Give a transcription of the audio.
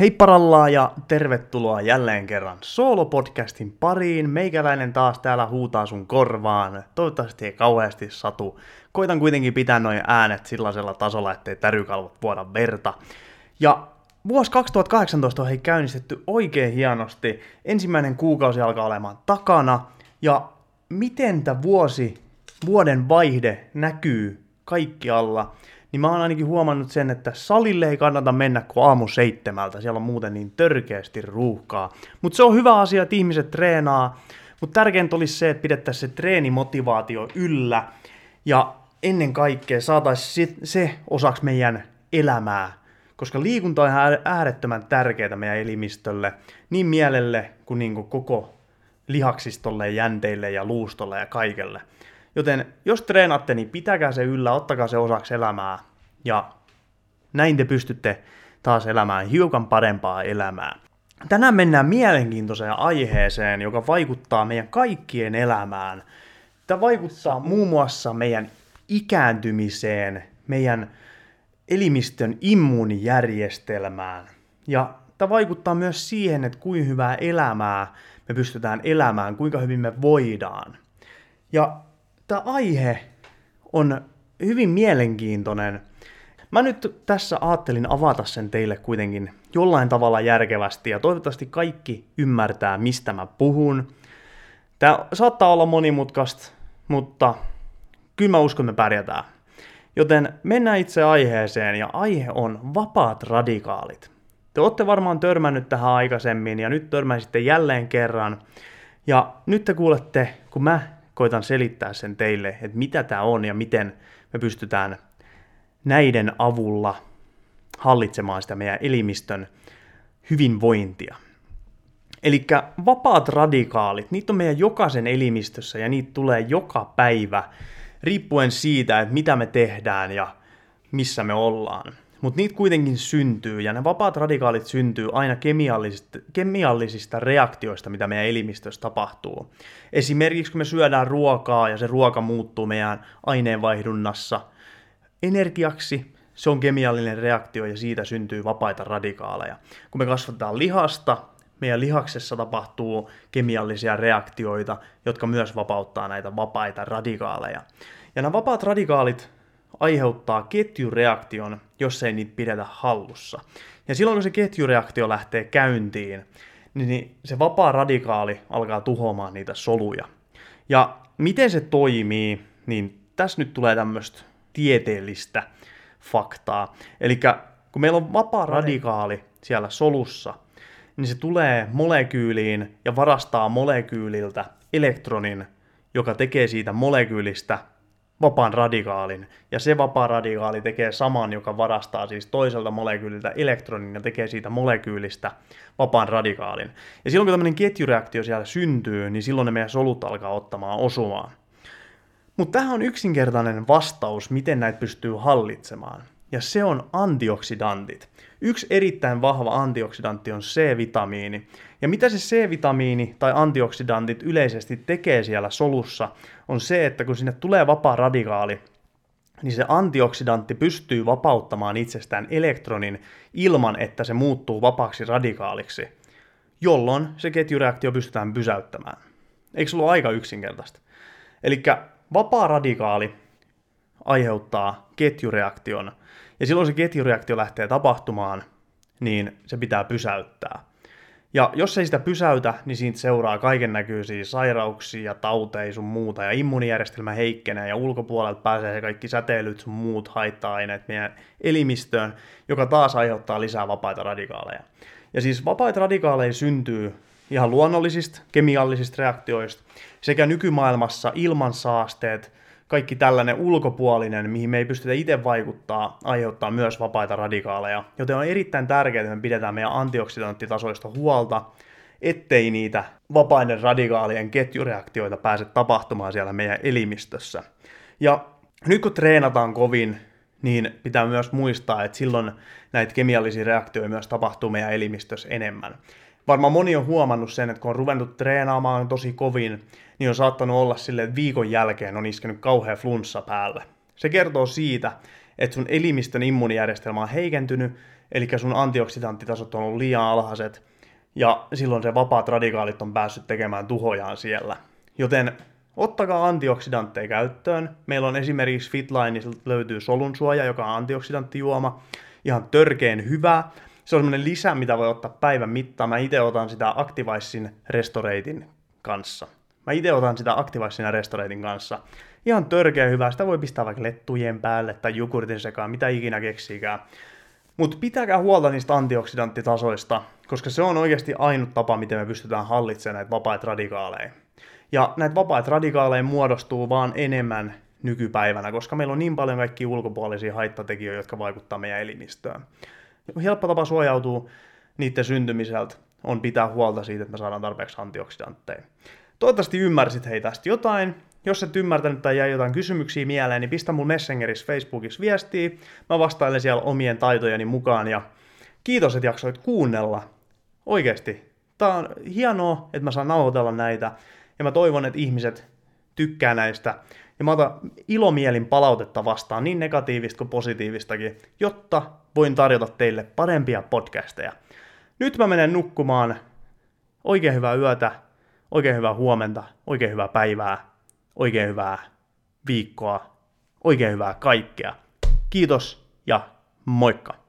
Hei parallaa ja tervetuloa jälleen kerran Solo-podcastin pariin. Meikäläinen taas täällä huutaa sun korvaan. Toivottavasti ei kauheasti satu. Koitan kuitenkin pitää noin äänet sellaisella tasolla, ettei tärykalvot vuoda verta. Ja vuosi 2018 on hei käynnistetty oikein hienosti. Ensimmäinen kuukausi alkaa olemaan takana. Ja miten tämä vuosi, vuoden vaihde näkyy kaikkialla, niin mä oon ainakin huomannut sen, että salille ei kannata mennä kuin aamu seitsemältä, siellä on muuten niin törkeästi ruuhkaa. Mutta se on hyvä asia, että ihmiset treenaa, mutta tärkeintä olisi se, että pidettäisiin se treenimotivaatio yllä, ja ennen kaikkea saataisiin se osaksi meidän elämää, koska liikunta on ihan äärettömän tärkeää meidän elimistölle, niin mielelle kuin, niin kuin koko lihaksistolle, jänteille ja luustolle ja kaikelle. Joten jos treenatte, niin pitäkää se yllä, ottakaa se osaksi elämää ja näin te pystytte taas elämään hiukan parempaa elämää. Tänään mennään mielenkiintoiseen aiheeseen, joka vaikuttaa meidän kaikkien elämään. Tämä vaikuttaa muun muassa meidän ikääntymiseen, meidän elimistön immuunijärjestelmään. Ja tämä vaikuttaa myös siihen, että kuinka hyvää elämää me pystytään elämään, kuinka hyvin me voidaan. Ja tämä aihe on hyvin mielenkiintoinen. Mä nyt tässä ajattelin avata sen teille kuitenkin jollain tavalla järkevästi ja toivottavasti kaikki ymmärtää, mistä mä puhun. Tämä saattaa olla monimutkaista, mutta kyllä mä uskon, me pärjätään. Joten mennään itse aiheeseen ja aihe on vapaat radikaalit. Te olette varmaan törmännyt tähän aikaisemmin ja nyt törmäisitte jälleen kerran. Ja nyt te kuulette, kun mä koitan selittää sen teille, että mitä tämä on ja miten me pystytään näiden avulla hallitsemaan sitä meidän elimistön hyvinvointia. Eli vapaat radikaalit, niitä on meidän jokaisen elimistössä ja niitä tulee joka päivä, riippuen siitä, että mitä me tehdään ja missä me ollaan. Mutta niitä kuitenkin syntyy, ja ne vapaat radikaalit syntyy aina kemiallisista, kemiallisista reaktioista, mitä meidän elimistössä tapahtuu. Esimerkiksi kun me syödään ruokaa ja se ruoka muuttuu meidän aineenvaihdunnassa energiaksi, se on kemiallinen reaktio ja siitä syntyy vapaita radikaaleja. Kun me kasvatetaan lihasta, meidän lihaksessa tapahtuu kemiallisia reaktioita, jotka myös vapauttaa näitä vapaita radikaaleja. Ja nämä vapaat radikaalit aiheuttaa ketjureaktion, jos ei niitä pidetä hallussa. Ja silloin kun se ketjureaktio lähtee käyntiin, niin se vapaa radikaali alkaa tuhoamaan niitä soluja. Ja miten se toimii, niin tässä nyt tulee tämmöistä tieteellistä faktaa. Eli kun meillä on vapaa radikaali siellä solussa, niin se tulee molekyyliin ja varastaa molekyyliltä elektronin, joka tekee siitä molekyylistä vapaan radikaalin. Ja se vapaa radikaali tekee saman, joka varastaa siis toiselta molekyyliltä elektronin ja tekee siitä molekyylistä vapaan radikaalin. Ja silloin kun tämmöinen ketjureaktio siellä syntyy, niin silloin ne meidän solut alkaa ottamaan osumaan. Mutta tähän on yksinkertainen vastaus, miten näitä pystyy hallitsemaan. Ja se on antioksidantit. Yksi erittäin vahva antioksidantti on C-vitamiini. Ja mitä se C-vitamiini tai antioksidantit yleisesti tekee siellä solussa, on se, että kun sinne tulee vapaa radikaali, niin se antioksidantti pystyy vapauttamaan itsestään elektronin ilman, että se muuttuu vapaaksi radikaaliksi, jolloin se ketjureaktio pystytään pysäyttämään. Eikö se ollut aika yksinkertaista? Eli vapaa radikaali aiheuttaa ketjureaktion, ja silloin se ketjureaktio lähtee tapahtumaan, niin se pitää pysäyttää. Ja jos ei sitä pysäytä, niin siitä seuraa kaiken näköisiä sairauksia, tauteja sun muuta, ja immuunijärjestelmä heikkenee, ja ulkopuolelta pääsee kaikki säteilyt sun muut haitta-aineet meidän elimistöön, joka taas aiheuttaa lisää vapaita radikaaleja. Ja siis vapaita radikaaleja syntyy ihan luonnollisista kemiallisista reaktioista, sekä nykymaailmassa ilmansaasteet, kaikki tällainen ulkopuolinen, mihin me ei pystytä itse vaikuttaa, aiheuttaa myös vapaita radikaaleja. Joten on erittäin tärkeää, että me pidetään meidän antioksidanttitasoista huolta, ettei niitä vapaiden radikaalien ketjureaktioita pääse tapahtumaan siellä meidän elimistössä. Ja nyt kun treenataan kovin, niin pitää myös muistaa, että silloin näitä kemiallisia reaktioita myös tapahtuu meidän elimistössä enemmän varmaan moni on huomannut sen, että kun on ruvennut treenaamaan tosi kovin, niin on saattanut olla silleen, että viikon jälkeen on iskenyt kauhea flunssa päälle. Se kertoo siitä, että sun elimistön immuunijärjestelmä on heikentynyt, eli sun antioksidanttitasot on ollut liian alhaiset, ja silloin se vapaat radikaalit on päässyt tekemään tuhojaan siellä. Joten ottakaa antioksidantteja käyttöön. Meillä on esimerkiksi Fitlineista löytyy solunsuoja, joka on antioksidanttijuoma. Ihan törkeen hyvä. Se on semmoinen lisä, mitä voi ottaa päivän mittaan. Mä itse otan sitä Activicein Restoratein kanssa. Mä itse otan sitä Activicein ja Restoratein kanssa. Ihan törkeä hyvä. Sitä voi pistää vaikka lettujen päälle tai jogurtin sekaan, mitä ikinä keksiikään. Mutta pitäkää huolta niistä antioksidanttitasoista, koska se on oikeasti ainut tapa, miten me pystytään hallitsemaan näitä vapaita radikaaleja. Ja näitä vapaita radikaaleja muodostuu vaan enemmän nykypäivänä, koska meillä on niin paljon kaikkia ulkopuolisia haittatekijöitä, jotka vaikuttaa meidän elimistöön. Helppo tapa suojautua niiden syntymiseltä on pitää huolta siitä, että me saadaan tarpeeksi antioksidantteja. Toivottavasti ymmärsit hei tästä jotain. Jos et ymmärtänyt tai jäi jotain kysymyksiä mieleen, niin pistä mun Messengerissä Facebookissa viestiä. Mä vastailen siellä omien taitojeni mukaan ja kiitos, että jaksoit kuunnella. Oikeesti. Tää on hienoa, että mä saan nauhoitella näitä ja mä toivon, että ihmiset tykkää näistä. Ja mä otan ilomielin palautetta vastaan, niin negatiivista kuin positiivistakin, jotta voin tarjota teille parempia podcasteja. Nyt mä menen nukkumaan. Oikein hyvää yötä, oikein hyvää huomenta, oikein hyvää päivää, oikein hyvää viikkoa, oikein hyvää kaikkea. Kiitos ja moikka!